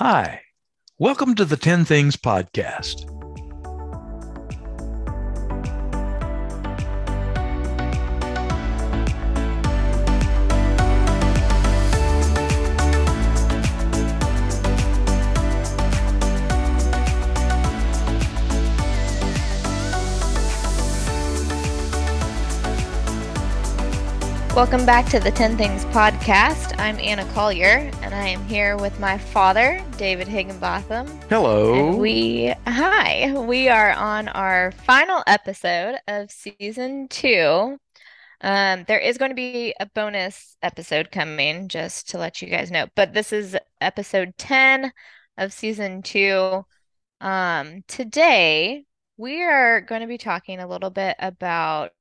Hi, welcome to the 10 Things Podcast. Welcome back to the 10 Things Podcast. I'm Anna Collier, and I am here with my father, David Higginbotham. Hello. And we, hi, we are on our final episode of season two. Um, there is going to be a bonus episode coming, just to let you guys know. But this is episode 10 of season two. Um, today, we are going to be talking a little bit about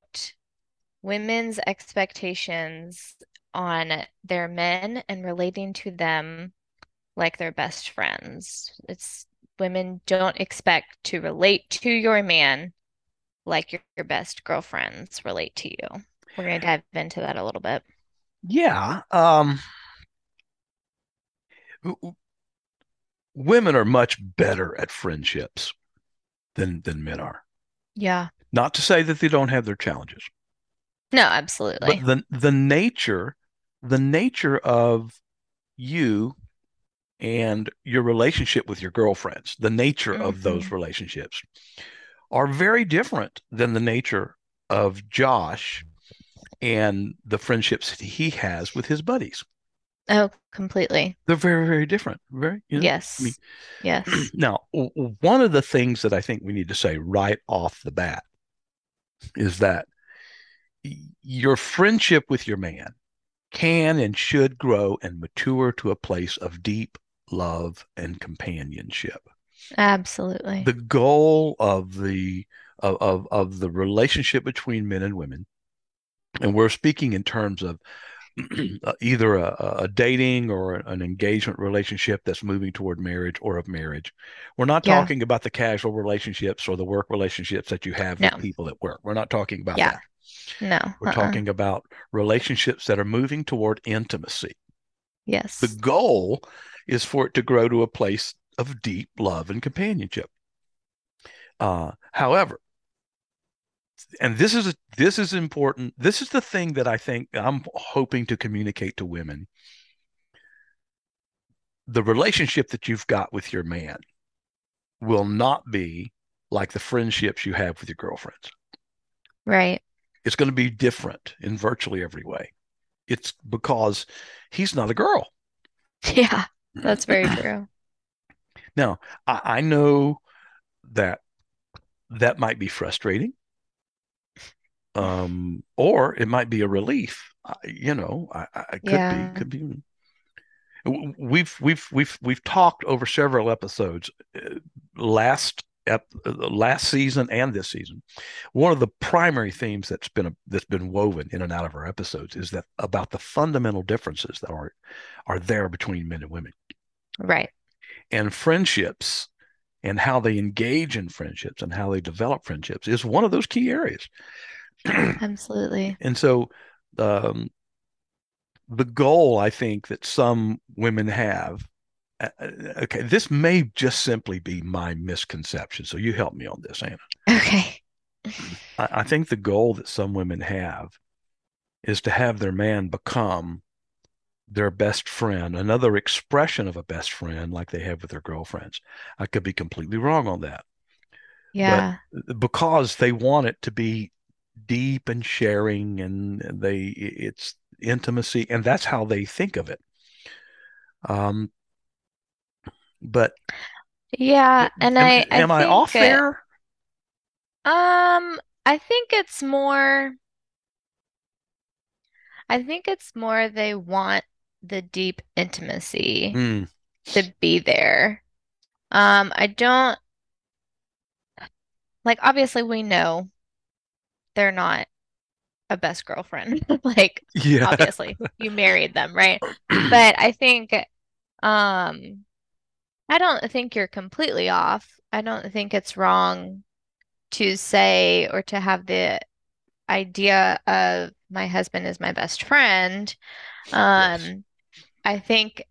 women's expectations on their men and relating to them like their best friends. It's women don't expect to relate to your man like your, your best girlfriends relate to you. We're going to dive into that a little bit. Yeah. Um, women are much better at friendships than than men are. Yeah. Not to say that they don't have their challenges. No, absolutely. But the the nature the nature of you and your relationship with your girlfriends, the nature mm-hmm. of those relationships are very different than the nature of Josh and the friendships he has with his buddies. Oh, completely. They're very, very different. Very, you know, yes. I mean, yes. Now, one of the things that I think we need to say right off the bat is that your friendship with your man can and should grow and mature to a place of deep love and companionship. Absolutely. The goal of the of, of, of the relationship between men and women, and we're speaking in terms of uh, either a, a, dating or an engagement relationship that's moving toward marriage or of marriage. We're not yeah. talking about the casual relationships or the work relationships that you have no. with people at work. We're not talking about yeah. that. No. We're uh-uh. talking about relationships that are moving toward intimacy. Yes. The goal is for it to grow to a place of deep love and companionship. Uh, however, and this is a, this is important. This is the thing that I think I'm hoping to communicate to women. The relationship that you've got with your man will not be like the friendships you have with your girlfriends. Right. It's going to be different in virtually every way. It's because he's not a girl. Yeah, that's very true. Now, I, I know that that might be frustrating. Um, or it might be a relief. I, you know, I, I could yeah. be, could be. We've we've we've we've talked over several episodes. Uh, last ep- last season and this season, one of the primary themes that's been a, that's been woven in and out of our episodes is that about the fundamental differences that are are there between men and women. Right. And friendships and how they engage in friendships and how they develop friendships is one of those key areas. Absolutely. And so um, the goal I think that some women have uh, uh, okay, this may just simply be my misconception. So you help me on this, Anna. Okay. I, I think the goal that some women have is to have their man become their best friend, another expression of a best friend like they have with their girlfriends. I could be completely wrong on that. Yeah. But because they want it to be deep and sharing and they it's intimacy and that's how they think of it. Um but yeah, and am, I, am I, I off it, there? Um, I think it's more. I think it's more they want the deep intimacy mm. to be there. Um, I don't like obviously we know they're not a best girlfriend. like yeah. obviously you married them, right? but I think um I don't think you're completely off. I don't think it's wrong to say or to have the idea of my husband is my best friend. Um, yes. I think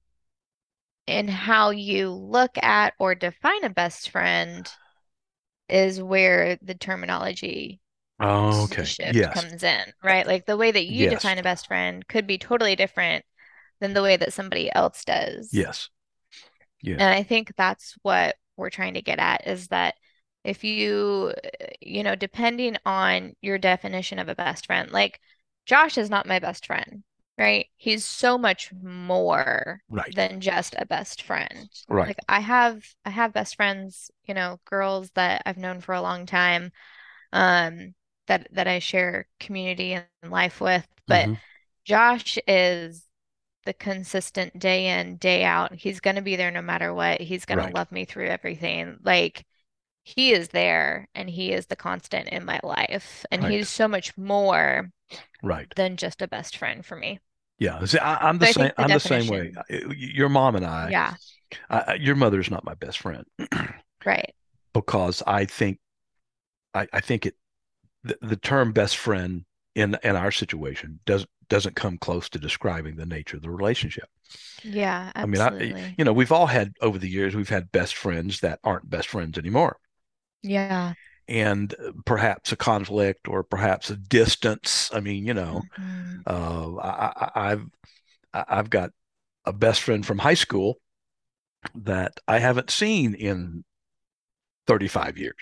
in how you look at or define a best friend is where the terminology oh, okay. shift yes. comes in, right? Like the way that you Yes. define a best friend could be totally different than the way that somebody else does. Yes. Yeah. And I think that's what we're trying to get at is that if you, you know, depending on your definition of a best friend, like Josh is not my best friend, right? He's so much more Right. than just a best friend. Right. Like I have I have best friends, you know, girls that I've known for a long time, um, that that I share community and life with. But Mhm. Josh is the consistent day in, day out. He's gonna be there no matter what. He's gonna love me through everything. Like he is there and he is the constant in my life. And Right. he's so much more Right. than just a best friend for me. Yeah. See, I, I'm the same. the I'm the same way. Your mom and I, Yeah, I, I- your mother's not my best friend right. because I think, I, I think it, the, the term best friend in in our situation doesn't doesn't come close to describing the nature of the relationship. Yeah, absolutely. I mean, I, you know, we've all had over the years, we've had best friends that aren't best friends anymore. Yeah. and perhaps a conflict or perhaps a distance. I mean, you know, Mhm. uh, I, I, I've I've got a best friend from high school that I haven't seen in 35 years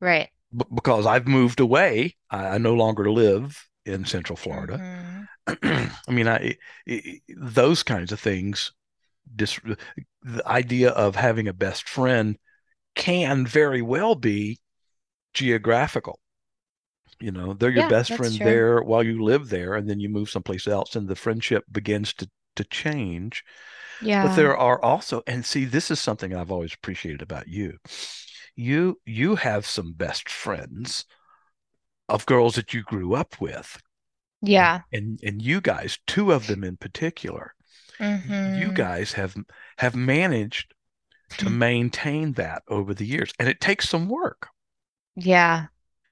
Right. B- because I've moved away. I, I no longer live in Central Florida. Mhm. I mean, I, I those kinds of things. Dis, the idea of having a best friend can very well be geographical. You know, they're your Yeah, best friend true. there while you live there, and then you move someplace else, and the friendship begins to to change. Yeah. But there are also, and see, this is something I've always appreciated about you. You you have some best friends of girls that you grew up with, Yeah. and and you guys, two of them in particular, you Mhm. guys have have managed to maintain that over the years, and it takes some work. Yeah.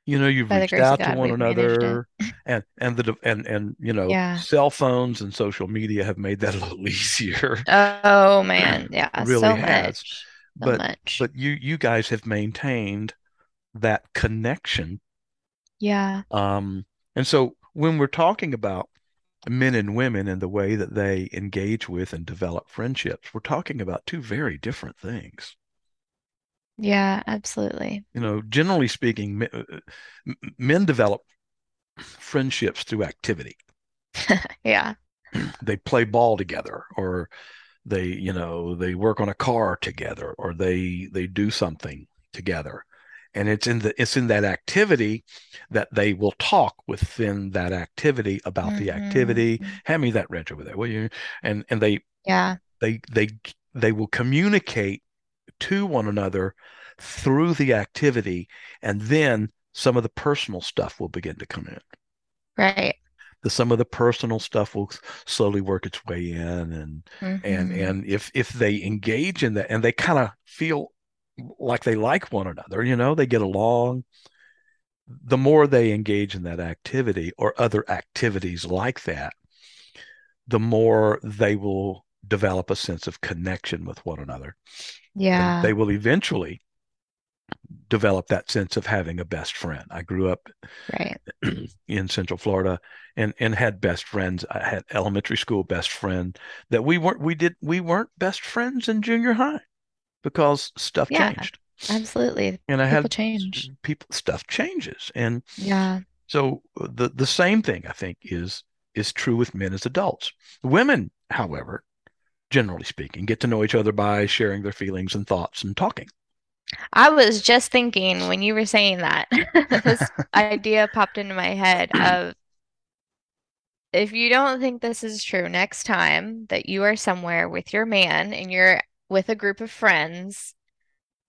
You know, you've By reached out to one we've managed it. another, and and the and and you know, Yeah. cell phones and social media have made that a little easier. Oh man, yeah, really so has. much. But much. but you you guys have maintained that connection. Yeah. Um, and so when we're talking about men and women and the way that they engage with and develop friendships, we're talking about two very different things. Yeah, absolutely. You know, generally speaking, uh, men develop friendships through activity. Yeah. They play ball together, or they, you know, they work on a car together, or they they do something together. And it's in the it's in that activity that they will talk within that activity about the mm-hmm. activity. Hand me that wrench over there, will you? And and they Yeah. they they they will communicate to one another through the activity and then some of the personal stuff will begin to come in Right. The some of the personal stuff will slowly work its way in and and Mhm. and if if they engage in that and they kind of feel like they like one another you know they get along the more they engage in that activity or other activities like that the more they will develop a sense of connection with one another and Yeah. they will eventually develop that sense of having a best friend. I grew up Right. in Central Florida and and had best friends. I had elementary school best friend that we weren't we did we weren't best friends in junior high because stuff Yeah. changed. Absolutely. And I People had change. people stuff changes. And Yeah. so the the same thing I think is is true with men as adults. Women, however, generally speaking, get to know each other by sharing their feelings and thoughts and talking. I was just thinking when you were saying that, this idea popped into my head of if you don't think this is true, next time that you are somewhere with your man and you're with a group of friends,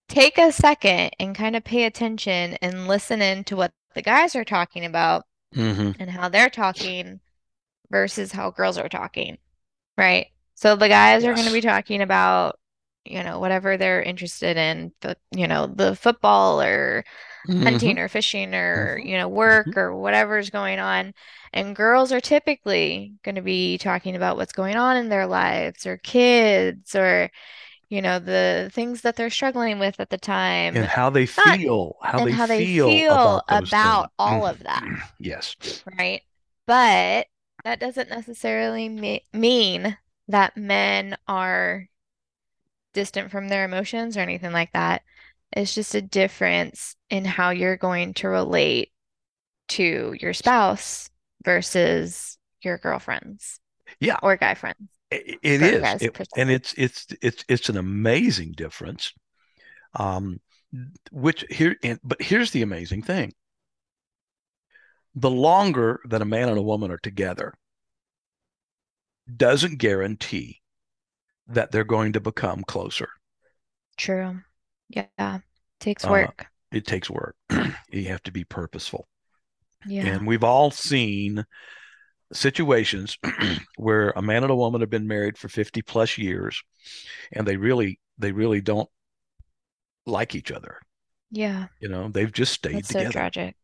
take a second and kind of pay attention and listen in to what the guys are talking about Mhm. and how they're talking versus how girls are talking, right? So the guys are going to be talking about, you know, whatever they're interested in, the, you know, the football or mm-hmm. hunting or fishing or mm-hmm. you know work mm-hmm. or whatever's going on and girls are typically going to be talking about what's going on in their lives or kids or you know the things that they're struggling with at the time and how they Not, feel how, they, how they feel, feel about, about all of that yes right but that doesn't necessarily me- mean that men are distant from their emotions or anything like that. It's just a difference in how you're going to relate to your spouse versus your girlfriends yeah. or guy friends it, it is, it, and it's it's it's it's an amazing difference. Um, which here, and, but here's the amazing thing: the longer that a man and a woman are together doesn't guarantee that they're going to become closer. True. Yeah, takes uh, work. Uh, it takes work. you have to be purposeful. Yeah. And we've all seen situations where a man and a woman have been married for 50 plus years and they really they really don't like each other yeah you know they've just stayed That's together so tragic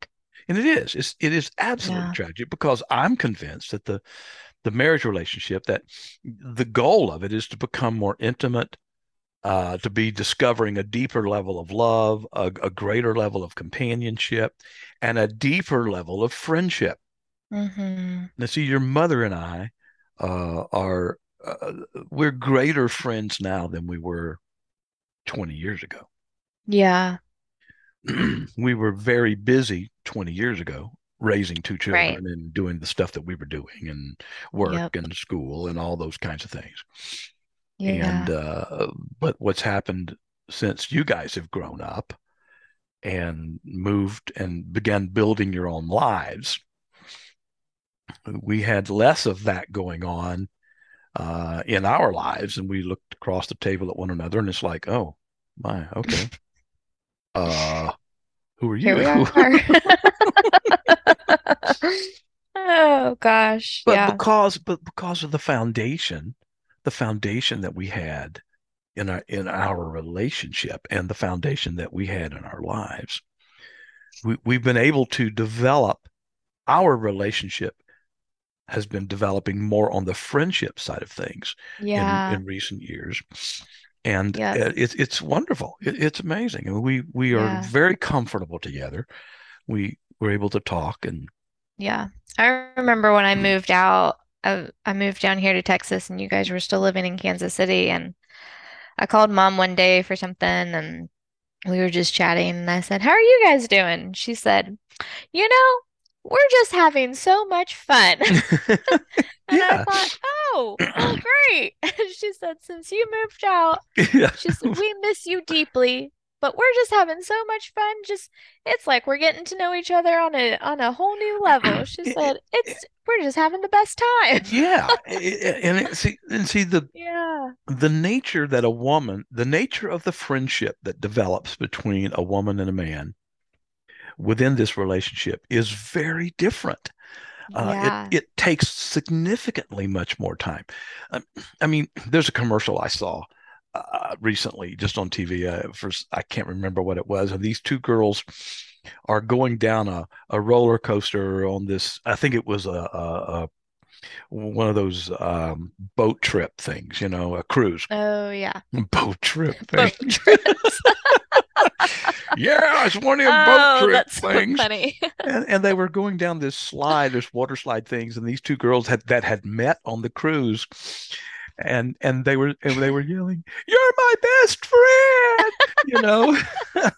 and it is it's, it is absolutely yeah. tragic because i'm convinced that the the marriage relationship that the goal of it is to become more intimate uh, to be discovering a deeper level of love a, a greater level of companionship and a deeper level of friendship Mm-hmm. Now, see, your mother and I uh, are uh, we're greater friends now than we were 20 years ago. Yeah. we were very busy 20 years ago raising two children right. and doing the stuff that we were doing and work yep. and school and all those kinds of things. Yeah. And uh, but what's happened since you guys have grown up and moved and began building your own lives we had less of that going on uh, in our lives, and we looked across the table at one another, and it's like, oh my, okay, uh, who are you? Here we are. oh gosh, but yeah. because but because of the foundation, the foundation that we had in our in our relationship, and the foundation that we had in our lives, we we've been able to develop our relationship has been developing more on the friendship side of things yeah. in, in recent years. And yes. it's it's wonderful. It, it's amazing. I mean, we we are yeah. very comfortable together. We were able to talk and yeah. I remember when I mm. moved out, I, I moved down here to Texas and you guys were still living in Kansas City and I called mom one day for something and we were just chatting and I said, "How are you guys doing?" She said, "You know, we're just having so much fun. and yeah. I thought, oh, well, great. she said, since you moved out, yeah. she said, we miss you deeply, but we're just having so much fun. Just it's like we're getting to know each other on a on a whole new level. She said, it's we're just having the best time. yeah, and it, see and see the yeah the nature that a woman, the nature of the friendship that develops between a woman and a man within this relationship is very different. Uh, yeah. it, it takes significantly much more time. Um, I mean, there's a commercial I saw uh, recently just on TV. Uh, for I can't remember what it was, and these two girls are going down a, a roller coaster on this. I think it was a, a, a one of those um, boat trip things, you know, a cruise. Oh yeah, boat trip. Boat trips. yeah, it's one of them oh, boat trip that's things. So funny. and, and they were going down this slide, this water slide things, and these two girls had that had met on the cruise, and and they were and they were yelling, "You're my best friend," you know.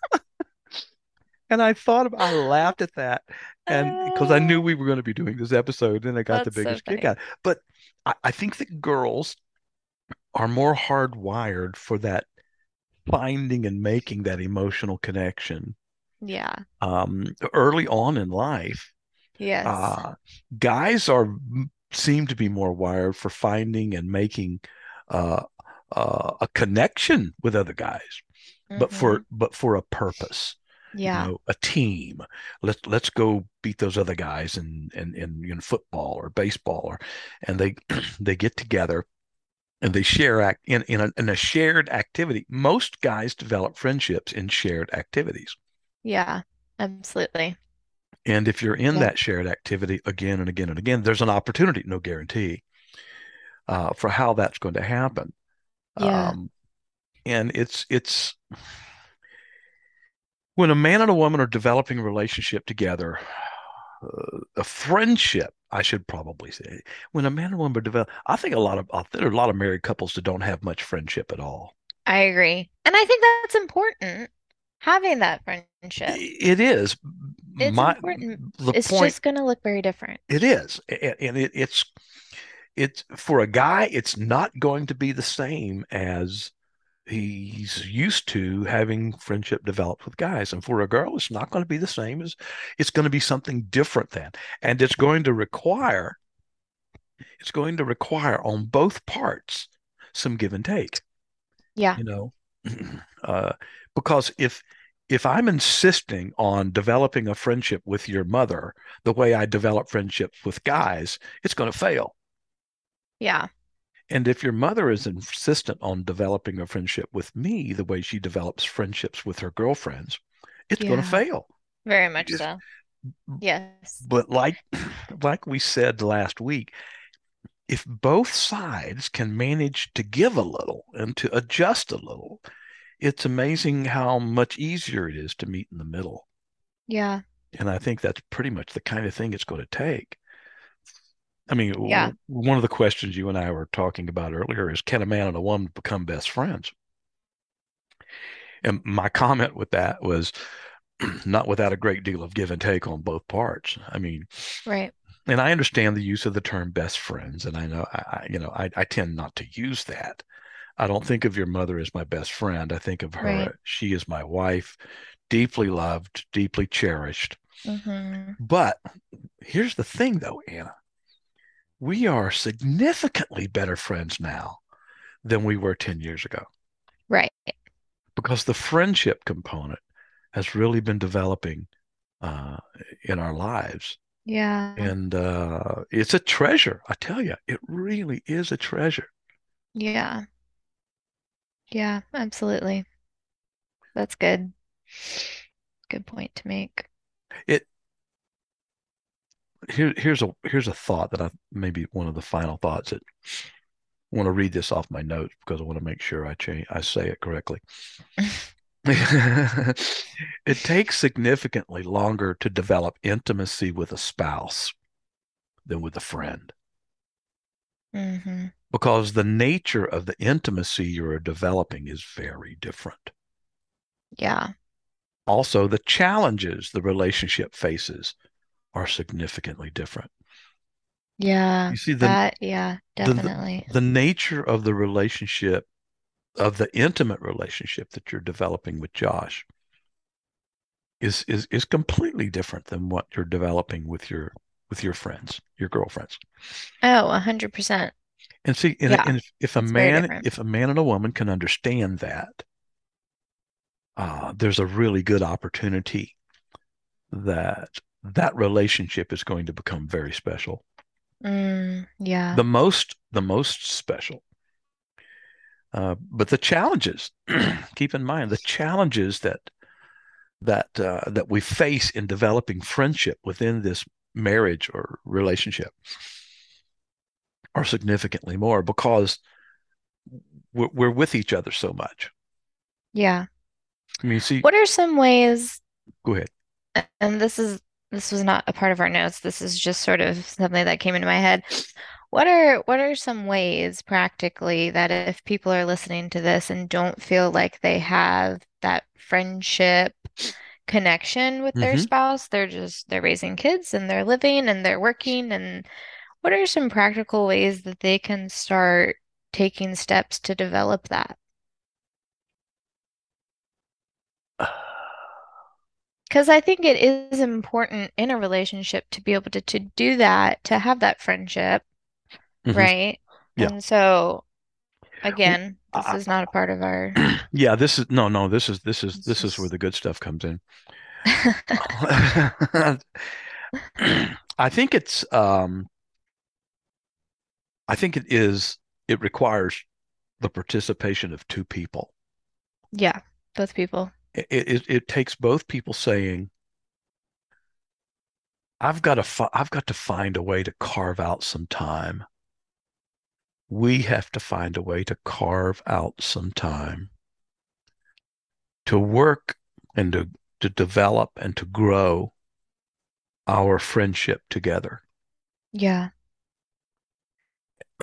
and I thought about, I laughed at that, and because I knew we were going to be doing this episode, and I got the biggest so kick out. But I, I think that girls are more hardwired for that finding and making that emotional connection. Yeah. Um, early on in life. Yes. Uh, guys are seem to be more wired for finding and making uh, uh, a connection with other guys, mm-hmm. but for mm-hmm. but for a purpose. Yeah. You know, a team. Let's let's go beat those other guys in in in, in football or baseball or and they they get together and they share act in in a, in a shared activity. Most guys develop friendships in shared activities. Yeah. Absolutely. And if you're in yeah. that shared activity again and again and again, there's an opportunity, no guarantee, uh, for how that's going to happen. Yeah. Um, and it's it's when a man and a woman are developing a relationship together, uh, a friendship, I should probably say, when a man and a woman develop, I think a lot of there are a lot of married couples that don't have much friendship at all. I agree, and I think that's important. Having that friendship, it is. It's My, important. it's point, just going to look very different. It is, and, and it, it's it's for a guy, it's not going to be the same as he's used to having friendship developed with guys and for a girl it's not going to be the same as it's going to be something different then and it's going to require it's going to require on both parts some give and take yeah you know uh, because if if i'm insisting on developing a friendship with your mother the way i develop friendships with guys it's going to fail yeah and if your mother is insistent on developing a friendship with me the way she develops friendships with her girlfriends, it's yeah. going to fail. Very much so. Mm, yes. But like like we said last week, if both sides can manage to give a little and to adjust a little, it's amazing how much easier it is to meet in the middle. Yeah. And I think that's pretty much the kind of thing it's going to take. I mean, yeah. one of the questions you and I were talking about earlier is can a man and a woman become best friends? And my comment with that was not without a great deal of give and take on both parts. I mean, right. And I understand the use of the term best friends, and I know I, you know, I, I tend not to use that. I don't think of your mother as my best friend. I think of her, right. she is my wife, deeply loved, deeply cherished. Mm-hmm. But here's the thing, though, Anna we are significantly better friends now than we were 10 years ago. Right. Because the friendship component has really been developing uh, in our lives. Yeah. And uh, it's a treasure. I tell you, it really is a treasure. Yeah. Yeah, absolutely. That's good. Good point to make. It here, here's a here's a thought that I maybe one of the final thoughts that I want to read this off my notes because I want to make sure I change I say it correctly. it takes significantly longer to develop intimacy with a spouse than with a friend. Mm-hmm. Because the nature of the intimacy you're developing is very different. Yeah. Also, the challenges the relationship faces are significantly different. Yeah. You see the, that, yeah, definitely. The, the, nature of the relationship, of the intimate relationship that you're developing with Josh is is is completely different than what you're developing with your with your friends, your girlfriends. Oh, a hundred percent. And see, and, yeah, and if, if a man, if a man and a woman can understand that, uh, there's a really good opportunity that that relationship is going to become very special. Mm, yeah. The most, the most special. Uh, but the challenges, keep in mind the challenges that that uh, that we face in developing friendship within this marriage or relationship are significantly more because we're, we're with each other so much. Yeah. I mean, see, what are some ways? Go ahead. And this is this was not a part of our notes. This is just sort of something that came into my head. What are what are some ways practically that if people are listening to this and don't feel like they have that friendship connection with their mm-hmm. spouse, they're just they're raising kids and they're living and they're working and what are some practical ways that they can start taking steps to develop that? Because I think it is important in a relationship to be able to, to do that, to have that friendship, mm-hmm. right? Yeah. And so again, this is not a part of our Yeah, this is no, no, this is this is this is where the good stuff comes in. I think it's um I think it is it requires the participation of two people. Yeah, both people it, it, it takes both people saying, I've got to fi- I've got to find a way to carve out some time. We have to find a way to carve out some time to work and to, to develop and to grow our friendship together. Yeah.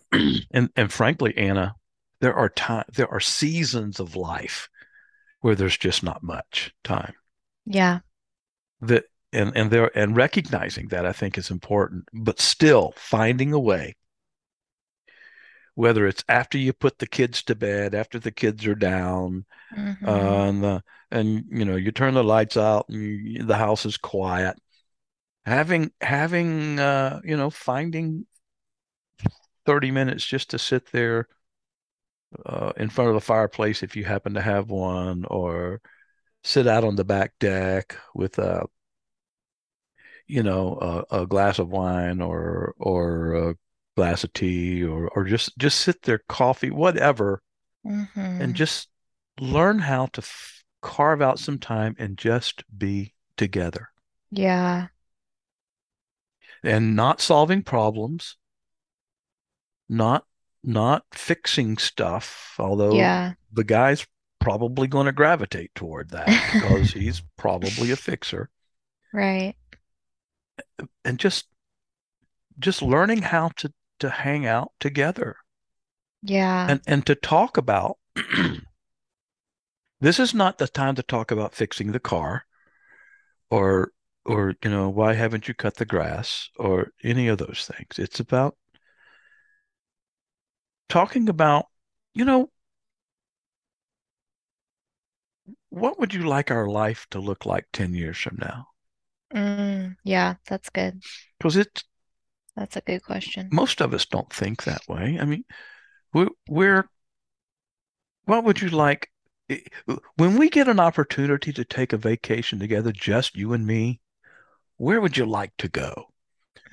and and frankly, Anna, there are time there are seasons of life where there's just not much time. Yeah. That and and there and recognizing that I think is important, but still finding a way whether it's after you put the kids to bed, after the kids are down, mm-hmm. uh, and, the, and you know you turn the lights out and you, the house is quiet. Having having uh, you know finding thirty minutes just to sit there uh, in front of the fireplace if you happen to have one, or sit out on the back deck with a you know a, a glass of wine or or a glass of tea or or just just sit there coffee whatever mm-hmm. and just learn how to f- carve out some time and just be together yeah and not solving problems not not fixing stuff, although yeah. the guy's probably going to gravitate toward that because he's probably a fixer. Right. And just just learning how to to hang out together. Yeah. And and to talk about this is not the time to talk about fixing the car or or you know why haven't you cut the grass or any of those things. It's about talking about, you know, what would you like our life to look like 10 years from now? Mm, yeah, that's good. Because it's that's a good question. Most of us don't think that way. I mean, we're, we're what would you like when we get an opportunity to take a vacation together, just you and me? Where would you like to go?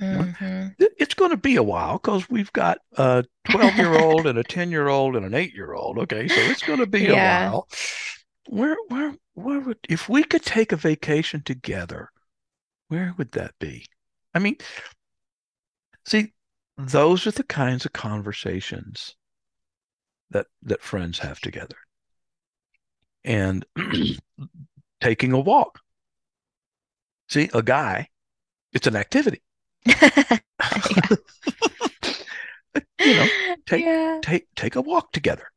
Mm-hmm. It's going to be a while because we've got a 12 year old and a 10 year old and an eight year old. Okay. So it's going to be yeah. a while. Where, where, where would, if we could take a vacation together, where would that be? I mean, see, those are the kinds of conversations that, that friends have together. And taking a walk. See, a guy, it's an activity you know, take yeah. take take a walk together.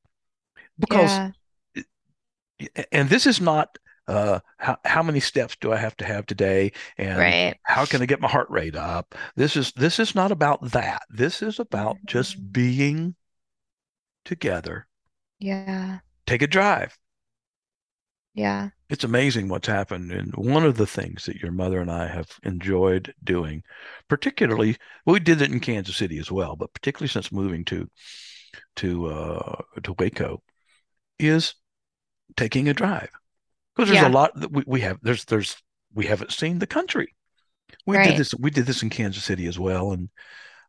Because yeah. and this is not uh, how, how many steps do I have to have today and right. how can I get my heart rate up? This is this is not about that. This is about mm-hmm. just being together. Yeah. Take a drive. Yeah. It's amazing what's happened. And one of the things that your mother and I have enjoyed doing, particularly, well, we did it in Kansas City as well, but particularly since moving to to uh, to Waco, is taking a drive. Because there's yeah. a lot that we, we have. There's there's we haven't seen the country. We right. did this. We did this in Kansas City as well, and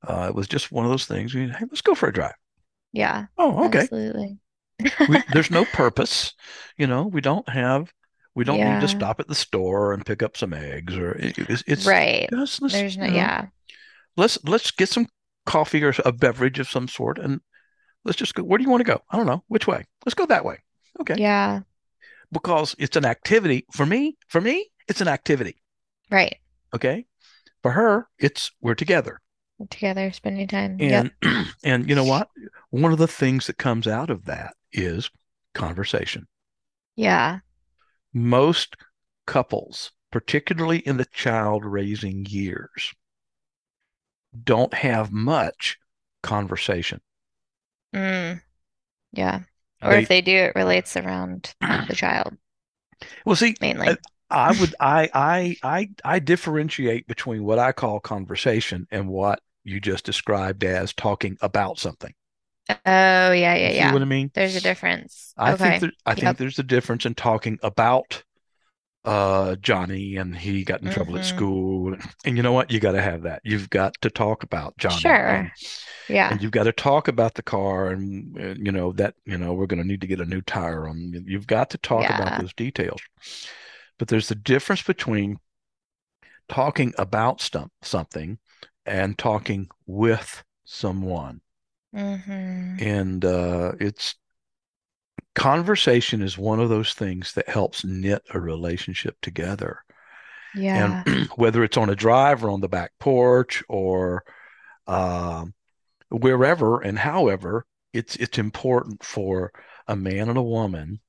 uh, it was just one of those things. We, hey, let's go for a drive. Yeah. Oh, okay. Absolutely we, there's no purpose. You know, we don't have, we don't yeah. need to stop at the store and pick up some eggs or it, it's, it's right. Just, there's no, know, yeah. Let's let's get some coffee or a beverage of some sort and let's just go. Where do you want to go? I don't know. Which way? Let's go that way. Okay. Yeah. Because it's an activity for me. For me, it's an activity. Right. Okay. For her, it's we're together together spending time. And yep. and you know what? One of the things that comes out of that is conversation. Yeah. Most couples particularly in the child raising years don't have much conversation. Mm. yeah. Or they, if they do it relates around the child. Well see mainly. I would I I I I differentiate between what I call conversation and what you just described as talking about something. Oh yeah, yeah, yeah. what I mean? There's a difference. I okay. think there, I yep. think there's a difference in talking about uh, Johnny and he got in mm-hmm. trouble at mm-hmm. school. And you know what? You got to have that. You've got to talk about Johnny. Sure. And, yeah. And you've got to talk about the car and, and you know that you know we're going to need to get a new tire on. You've got to talk yeah. about those details. But there's a difference between talking about stum- something and talking with someone. Mm-hmm. And uh, it's conversation is one of those things that helps knit a relationship together. Yeah. And whether it's on a drive or on the back porch or uh, wherever and however, it's it's important for a man and a woman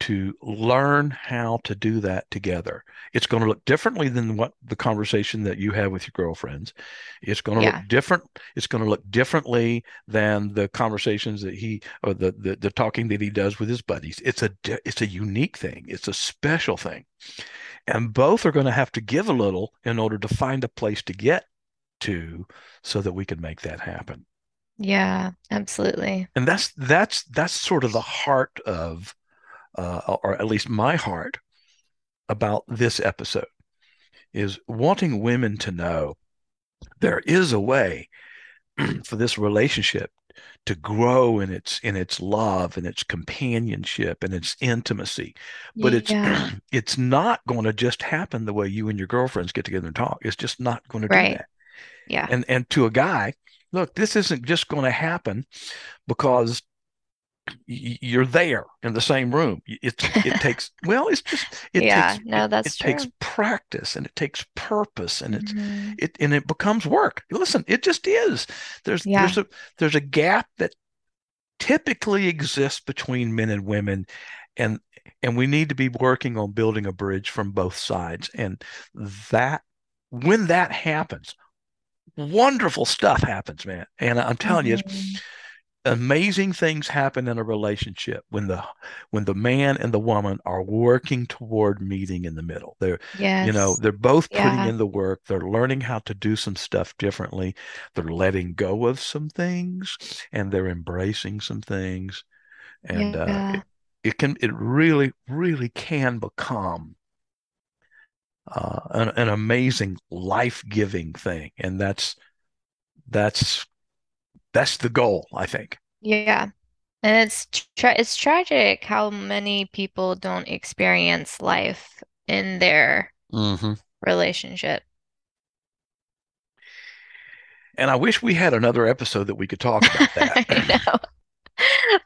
to learn how to do that together. It's going to look differently than what the conversation that you have with your girlfriends. It's going to yeah. look different. It's going to look differently than the conversations that he or the, the the talking that he does with his buddies. It's a it's a unique thing. It's a special thing. And both are going to have to give a little in order to find a place to get to so that we can make that happen. Yeah, absolutely. And that's that's that's sort of the heart of uh, or at least my heart about this episode is wanting women to know there is a way for this relationship to grow in its in its love and its companionship and its intimacy but yeah. it's it's not going to just happen the way you and your girlfriends get together and talk it's just not going to right. do that yeah and and to a guy look this isn't just going to happen because you're there in the same room. It it takes well, it's just it yeah, takes no, that's it, it takes practice and it takes purpose and it's mm-hmm. it and it becomes work. Listen, it just is. There's yeah. there's a there's a gap that typically exists between men and women and and we need to be working on building a bridge from both sides and that when that happens wonderful stuff happens man and i'm telling mm-hmm. you amazing things happen in a relationship when the when the man and the woman are working toward meeting in the middle they're yes. you know they're both putting yeah. in the work they're learning how to do some stuff differently they're letting go of some things and they're embracing some things and yeah. uh, it, it, can it really really can become uh, an, an amazing life-giving thing and that's that's that's the goal, I think. Yeah. And it's tra it's tragic how many people don't experience life in their mm-hmm. relationship. And I wish we had another episode that we could talk about that. I know.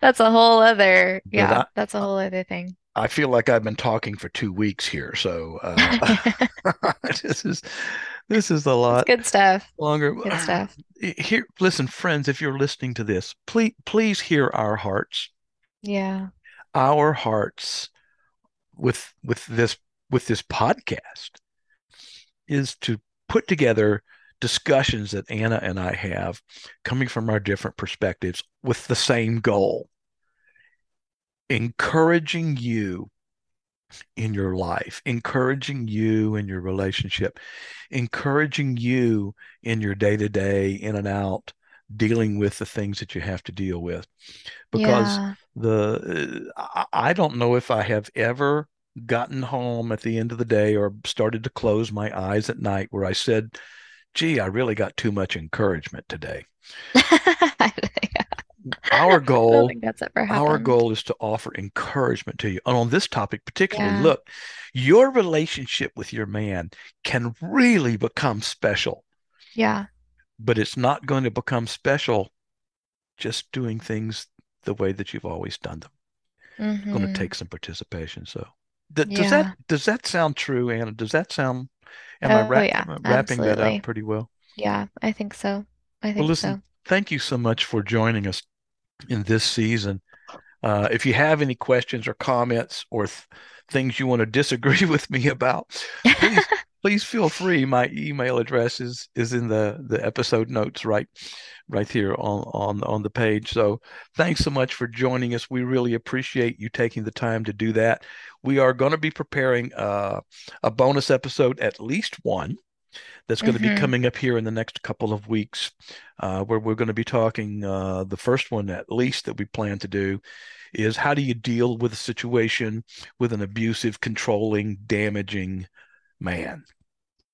That's a whole other, yeah, I, that's a whole other thing. I feel like I've been talking for two weeks here, so uh, this is this is a lot. It's good stuff. Longer. Good stuff. Here, listen, friends, if you're listening to this, please, please hear our hearts. Yeah. Our hearts with with this with this podcast is to put together discussions that Anna and I have coming from our different perspectives with the same goal encouraging you in your life, encouraging you in your relationship, encouraging you in your day to day, in and out, dealing with the things that you have to deal with. Because yeah. the uh, I don't know if I have ever gotten home at the end of the day or started to close my eyes at night where I said, gee, I really got too much encouragement today. our goal our goal is to offer encouragement to you. And on this topic particularly yeah. look your relationship with your man can really become special. Yeah. But it's not going to become special just doing things the way that you've always done them. Mm-hmm. it's going to take some participation. So th- yeah. does that does that sound true anna? Does that sound am oh, i wrap, yeah, wrapping absolutely. that up pretty well? Yeah i think so. I think well, listen, so. thank you so much for joining us in this season. Uh, if you have any questions or comments or th- things you want to disagree with me about, please, please feel free. My email address is is in the the episode notes right right here on on on the page. So thanks so much for joining us. We really appreciate you taking the time to do that. We are going to be preparing uh, a bonus episode, at least one that's going mm-hmm. to be coming up here in the next couple of weeks, uh, where we're going to be talking. Uh, the first one, at least, that we plan to do is how do you deal with a situation with an abusive, controlling, damaging man?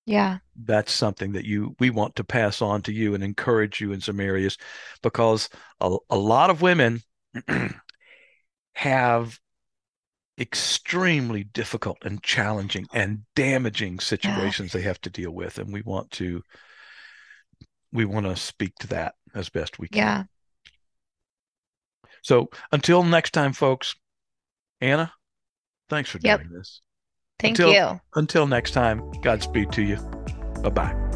Yeah. That's something that you we want to pass on to you and encourage you in some areas because a, a lot of women have extremely difficult and challenging and damaging situations yeah. they have to deal with and we want to we want to speak to that as best we can. Yeah. So until next time folks anna thanks for yep. doing this. Thank until, you. until next time godspeed to you. Bye-bye